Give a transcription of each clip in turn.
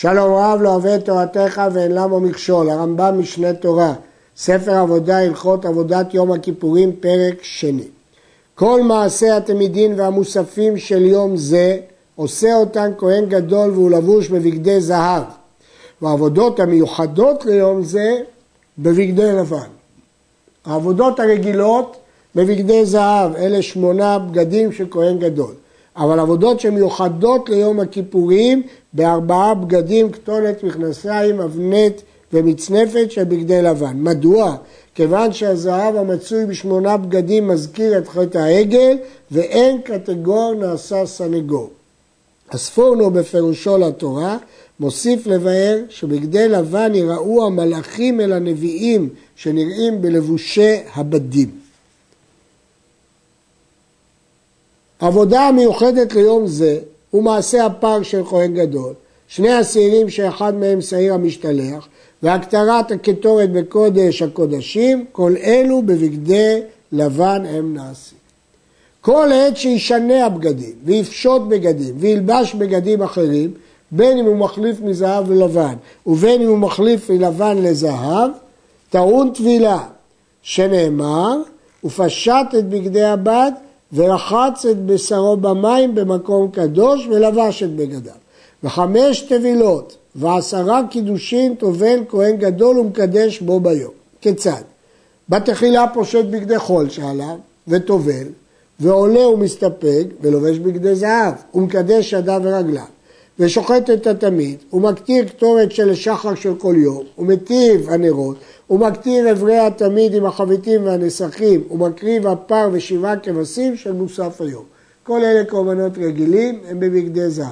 שלום רב לא אוהב את תורתך ואין למה מכשול, הרמב"ם משנה תורה, ספר עבודה הלכות עבודת יום הכיפורים פרק שני. כל מעשי התלמידים והמוספים של יום זה עושה אותן כהן גדול והוא לבוש בבגדי זהב והעבודות המיוחדות ליום זה בבגדי לבן. העבודות הרגילות בבגדי זהב, אלה שמונה בגדים של כהן גדול. אבל עבודות שמיוחדות ליום הכיפורים בארבעה בגדים, כתונת, מכנסיים, אבנט ומצנפת של בגדי לבן. מדוע? כיוון שהזהב המצוי בשמונה בגדים מזכיר את חטא העגל ואין קטגור נעשה סנגור. הספורנו בפירושו לתורה מוסיף לבאר שבגדי לבן יראו המלאכים אל הנביאים שנראים בלבושי הבדים. עבודה המיוחדת ליום זה הוא מעשה הפר של כהן גדול, שני השעירים שאחד מהם שעיר המשתלח, והקטרת הקטורת בקודש הקודשים, כל אלו בבגדי לבן הם נעשים. כל עת שישנה הבגדים, ויפשוט בגדים, וילבש בגדים אחרים, בין אם הוא מחליף מזהב ללבן, ובין אם הוא מחליף מלבן לזהב, טעון טבילה, שנאמר, ופשט את בגדי הבד, ורחץ את בשרו במים במקום קדוש ולבש את בגדיו. וחמש טבילות ועשרה קידושין טובל כהן גדול ומקדש בו ביום. כיצד? בתחילה פושט בגדי חול שעליו וטובל ועולה ומסתפק ולובש בגדי זהב ומקדש ידיו ורגליו ושוחט את התמיד ומקטיר קטורת של שחר של כל יום ומטיב הנרות ומקטיר אברי התמיד עם החביתים והנסכים, ומקריב הפר ושבעה כבשים של מוסף היום. כל אלה קורבנות רגילים הם בבגדי זהב.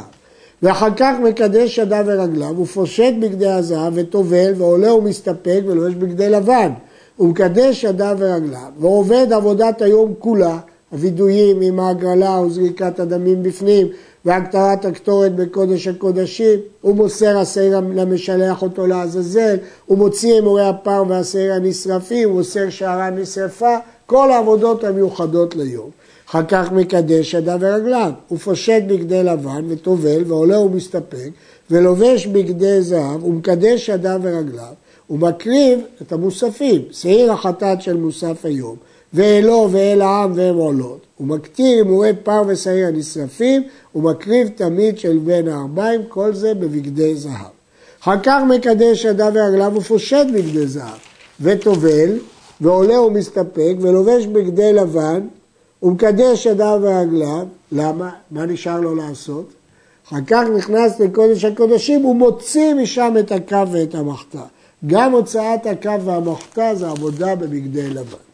ואחר כך מקדש ידיו ורגליו, ופושט בגדי הזהב וטובל, ועולה ומסתפק ולובש בגדי לבן. ומקדש ידיו ורגליו, ועובד עבודת היום כולה, הווידויים עם ההגרלה וזריקת הדמים בפנים, והקטרת הקטורת בקודש הקודשים, הוא מוסר השעיר למשלח אותו לעזאזל, הוא מוציא אמורי הפר והשעיר הנשרפים, הוא מוסר שערה נשרפה, כל העבודות המיוחדות ליום. אחר כך מקדש ידיו ורגליו, הוא פושט בגדי לבן וטובל ועולה ומסתפק ולובש בגדי זהב ומקדש ידיו ורגליו ומקריב את המוספים, שעיר החטאת של מוסף היום ואלו ואל העם והם עולות. הוא מקטיר הימורי פר ושעיר הנשרפים, הוא מקריב תמיד של בין הארבעים, כל זה בבגדי זהב. אחר כך מקדש ידיו ורגליו ופושט בגדי זהב, וטובל, ועולה ומסתפק, ולובש בגדי לבן, ומקדש ידיו ורגליו, למה? מה נשאר לו לעשות? אחר כך נכנס לקודש הקודשים, הוא מוציא משם את הקו ואת המחתה. גם הוצאת הקו והמחתה זה עבודה בבגדי לבן.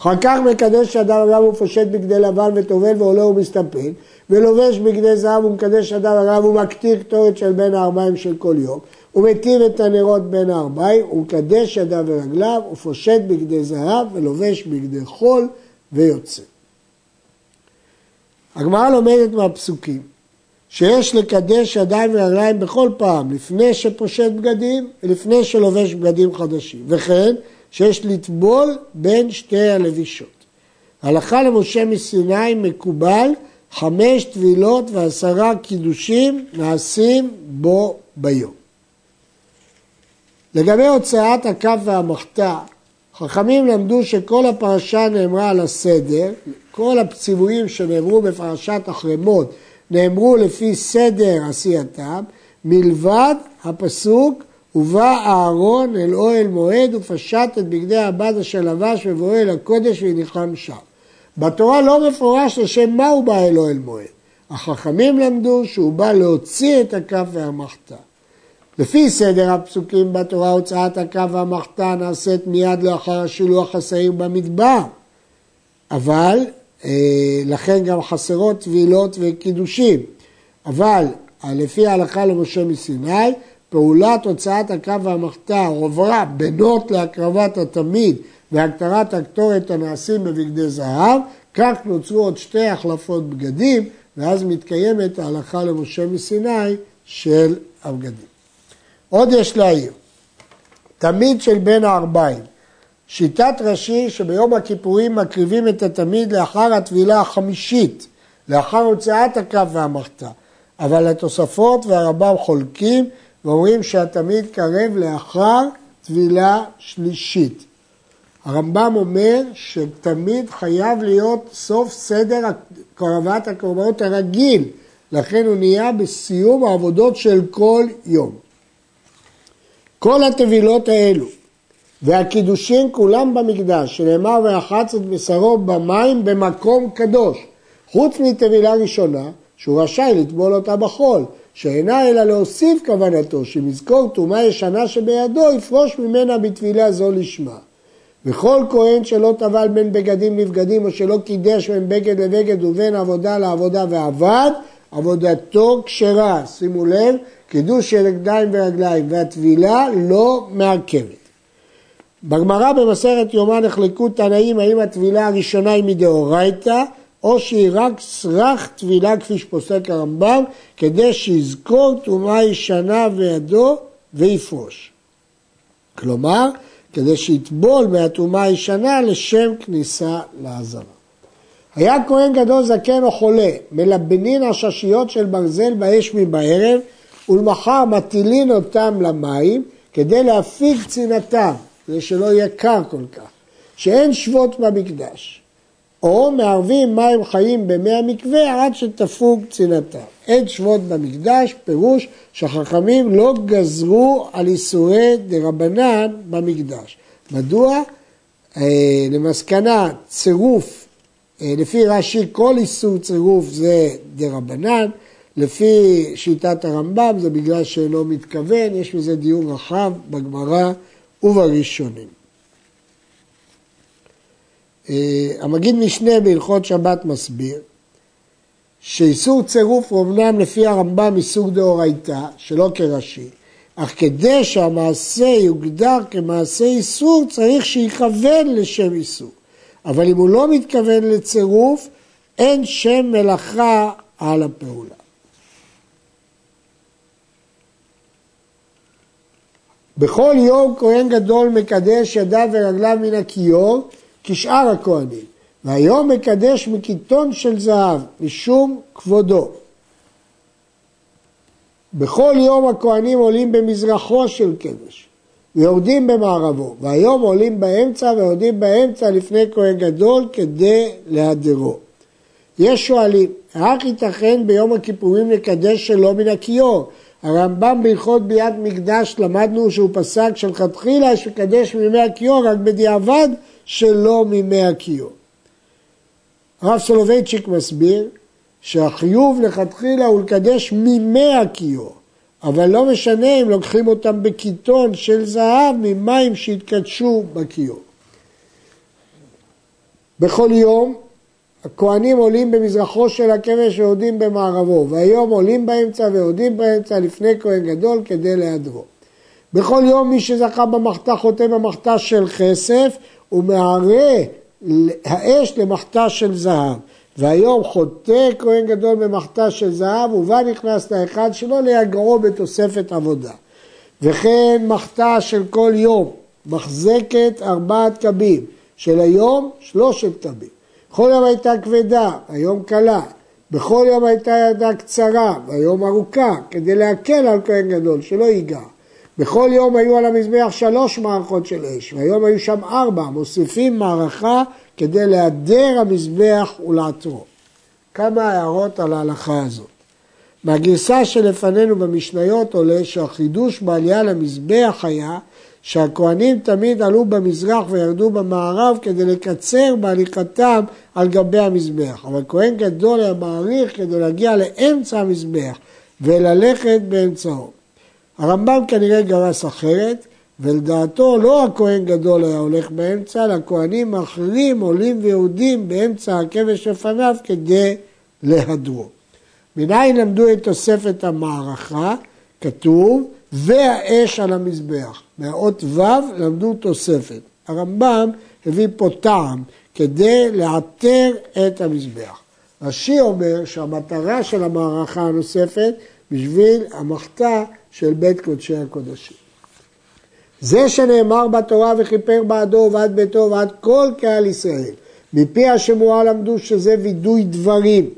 אחר כך מקדש אדם אדם ופושט בגדי לבן וטובל ועולה ומסתפק ולובש בגדי זהב ומקדש אדם אדם ומקטיר קטורת של בין הארבעים של כל יום ומתיר את הנרות בין הארבעים ומקדש ידיו ורגליו ופושט בגדי זהב ולובש בגדי חול ויוצא. הגמרא לומדת מהפסוקים שיש לקדש ידיים ורגליים בכל פעם לפני שפושט בגדים ולפני שלובש בגדים חדשים וכן שיש לטבול בין שתי הלבישות. הלכה למשה מסיני מקובל חמש טבילות ועשרה קידושים נעשים בו ביום. לגבי הוצאת הכף והמחתה, חכמים למדו שכל הפרשה נאמרה על הסדר, כל הציוויים שנאמרו בפרשת החרמות נאמרו לפי סדר עשייתם, מלבד הפסוק ובא אהרון אל אוהל מועד ופשט את בגדי הבד אשר לבש בבואו אל הקודש והניחם שם. בתורה לא מפורש לשם מה הוא בא אל אוהל מועד. החכמים למדו שהוא בא להוציא את הכף והמחתה. לפי סדר הפסוקים בתורה הוצאת הכף והמחתה נעשית מיד לאחר השילוח השעיר במדבר. אבל אה, לכן גם חסרות טבילות וקידושים. אבל לפי ההלכה למשה מסיני פעולת הוצאת הקו והמחתה הועברה בנות להקרבת התמיד והקטרת הקטורת הנעשים בבגדי זהב, כך נוצרו עוד שתי החלפות בגדים, ואז מתקיימת ההלכה למשה מסיני של הבגדים. עוד יש להעיר, תמיד של בין הארבעים. שיטת רש"י שביום הכיפורים מקריבים את התמיד לאחר הטבילה החמישית, לאחר הוצאת הקו והמחתה. אבל התוספות והרמב"ם חולקים ואומרים שהתמיד קרב לאחר טבילה שלישית. הרמב"ם אומר שתמיד חייב להיות סוף סדר הקרבת הקורבנות הרגיל, לכן הוא נהיה בסיום העבודות של כל יום. כל הטבילות האלו והקידושים כולם במקדש, שנאמר ורחץ את בשרו במים במקום קדוש, חוץ מטבילה ראשונה, שהוא רשאי לטבול אותה בחול, שאינה אלא להוסיף כוונתו, שאם יזכור טומאה ישנה שבידו, יפרוש ממנה בטבילה זו לשמה. וכל כהן שלא טבל בין בגדים לבגדים, או שלא קידש בין בגד לבגד ובין עבודה לעבודה ועבד, עבודתו כשרה. שימו לב, קידוש של ידיים ורגליים והטבילה לא מעכבת. בגמרא במסכת יומא נחלקו תנאים האם הטבילה הראשונה היא מדאורייתא או שהיא רק סרח טבילה כפי שפוסק הרמב"ם כדי שיזכור טומאה ישנה וידו ויפרוש. כלומר, כדי שיטבול מהטומאה הישנה לשם כניסה לעזרה. היה כהן גדול זקן או חולה, מלבנין עששיות של ברזל באש מבערב ולמחר מטילין אותם למים כדי להפיג צנעתם, כדי שלא יהיה קר כל כך, שאין שבות במקדש. או מערבים מים חיים במי המקווה עד שתפוג צנעתם. אין שבות במקדש, פירוש שהחכמים לא גזרו על איסורי דרבנן במקדש. מדוע? אה, למסקנה צירוף, אה, לפי רש"י כל איסור צירוף זה דרבנן, לפי שיטת הרמב"ם זה בגלל שאינו מתכוון, יש בזה דיון רחב בגמרא ובראשונים. אה, המגיד משנה בהלכות שבת מסביר שאיסור צירוף הוא אמנם לפי הרמב"ם מסוג דאורייתא, שלא כראשי, אך כדי שהמעשה יוגדר כמעשה איסור צריך שיכוון לשם איסור. אבל אם הוא לא מתכוון לצירוף, אין שם מלאכה על הפעולה. בכל יום כהן גדול מקדש ידיו ורגליו מן הכיור כשאר הכהנים, והיום מקדש מקיטון של זהב, משום כבודו. בכל יום הכהנים עולים במזרחו של כבש, ויורדים במערבו, והיום עולים באמצע ויורדים באמצע לפני כהן גדול כדי להדרו. יש שואלים, רק ייתכן ביום הכיפורים לקדש שלא מן הכיור? הרמב"ם בהלכות ביאת מקדש למדנו שהוא פסק שלכתחילה שקדש מימי הכיור רק בדיעבד שלא מימי הכיור. הרב סולובייצ'יק מסביר שהחיוב לכתחילה הוא לקדש מימי הכיור, אבל לא משנה אם לוקחים אותם בקיטון של זהב ממים שהתקדשו בכיור. בכל יום הכהנים עולים במזרחו של הכבש ויורדים במערבו, והיום עולים באמצע ויורדים באמצע לפני כהן גדול כדי להדרו. בכל יום מי שזכה במחתה חוטא במחתה של כסף ומערה האש למחתה של זהב. והיום חוטא כהן גדול במחתה של זהב ובה נכנס לאחד שלא ליגרו בתוספת עבודה. וכן מחתה של כל יום מחזקת ארבעת קבים, של היום שלושת קבים. בכל יום הייתה כבדה, היום קלה. בכל יום הייתה ידה קצרה, והיום ארוכה, כדי להקל על כהן גדול, שלא ייגע. בכל יום היו על המזבח שלוש מערכות של אש, והיום היו שם ארבע, מוסיפים מערכה כדי להדר המזבח ולעצרו. כמה הערות על ההלכה הזאת. מהגרסה שלפנינו במשניות עולה שהחידוש בעלייה למזבח היה שהכוהנים תמיד עלו במזרח וירדו במערב כדי לקצר בהליכתם על גבי המזבח. אבל כהן גדול היה מעריך כדי להגיע לאמצע המזבח וללכת באמצעו. הרמב"ם כנראה גרס אחרת, ולדעתו לא הכהן גדול היה הולך באמצע, אלא הכהנים האחרים עולים ויורדים באמצע הכבש לפניו כדי להדרו. מניין למדו את תוספת המערכה? כתוב, והאש על המזבח. מהאות ו' למדו תוספת. הרמב"ם הביא פה טעם כדי לעטר את המזבח. רש"י אומר שהמטרה של המערכה הנוספת בשביל המחתה של בית קודשי הקודשים. זה שנאמר בתורה וכיפר בעדו ועד ביתו ועד כל קהל ישראל, מפי השמועה למדו שזה וידוי דברים.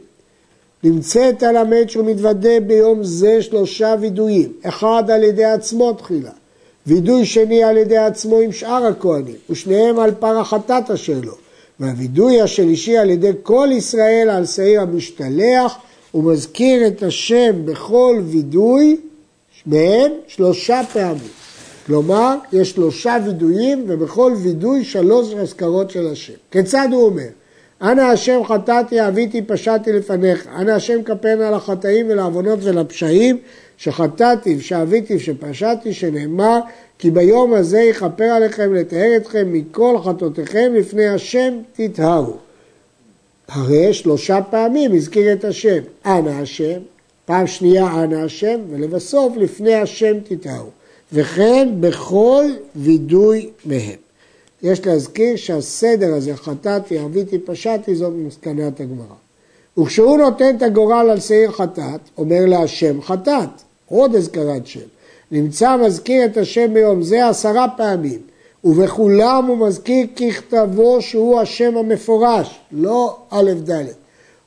נמצאת על המת שהוא מתוודה ביום זה שלושה וידויים, אחד על ידי עצמו תחילה, וידוי שני על ידי עצמו עם שאר הכהנים, ושניהם על פר החטאת אשר לו, והווידוי השלישי על ידי כל ישראל על שעיר המשתלח, ומזכיר את השם בכל וידוי מהם שלושה פעמים. כלומר, יש שלושה וידויים, ובכל וידוי שלוש אזכרות של השם. כיצד הוא אומר? אנא השם חטאתי, אביתי, פשעתי לפניך. אנא השם כפרנה לחטאים ולעוונות ולפשעים, שחטאתי ושאביתי ושפשעתי, שנאמר, כי ביום הזה יכפר עליכם לתאר אתכם מכל חטאותיכם לפני השם תטהרו. הרי שלושה פעמים הזכיר את השם. אנא השם, פעם שנייה אנא השם, ולבסוף לפני השם תטהרו. וכן בכל וידוי מהם. יש להזכיר שהסדר הזה, חטאתי, ערביתי, פשעתי, זאת מסקנת הגמרא. וכשהוא נותן את הגורל על שעיר חטאת, אומר להשם חטאת, עוד הזכרת שם. נמצא מזכיר את השם ביום זה עשרה פעמים, ובכולם הוא מזכיר ככתבו שהוא השם המפורש, לא א' ד'.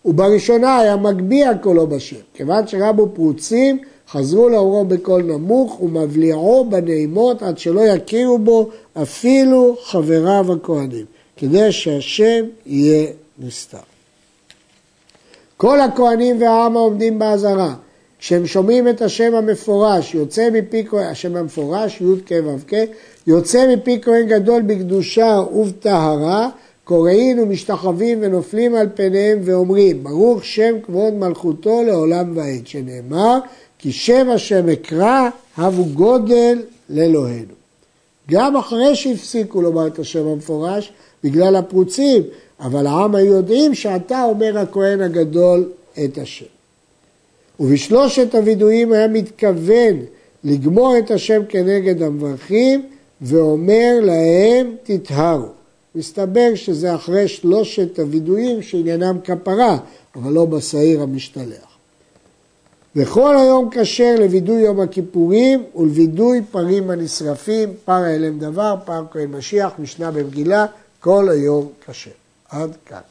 ובראשונה היה מגביה קולו בשם, כיוון שרבו פרוצים, חזרו לאורו בקול נמוך ומבליעו בנעימות עד שלא יכירו בו אפילו חבריו הכהנים, כדי שהשם יהיה נסתר. כל הכהנים והעם העומדים באזהרה, כשהם שומעים את השם המפורש, יוצא מפי כהן, השם המפורש, י"ק ו"ק, יוצא מפי כהן גדול בקדושה ובטהרה, קוראים ומשתחווים ונופלים על פניהם ואומרים, ברוך שם כבוד מלכותו לעולם ועד, שנאמר, כי שם השם אקרא, הבו גודל לאלוהינו. גם אחרי שהפסיקו לומר את השם המפורש, בגלל הפרוצים, אבל העם היו יודעים שאתה אומר הכהן הגדול את השם. ובשלושת הווידויים היה מתכוון לגמור את השם כנגד המברכים ואומר להם תטהרו. מסתבר שזה אחרי שלושת הווידויים שעניינם כפרה, אבל לא בשעיר המשתלח. וכל היום כשר לווידוי יום הכיפורים ולווידוי פרים הנשרפים, פר האלם דבר, פר כהן משיח, משנה במגילה, כל היום כשר. עד כאן.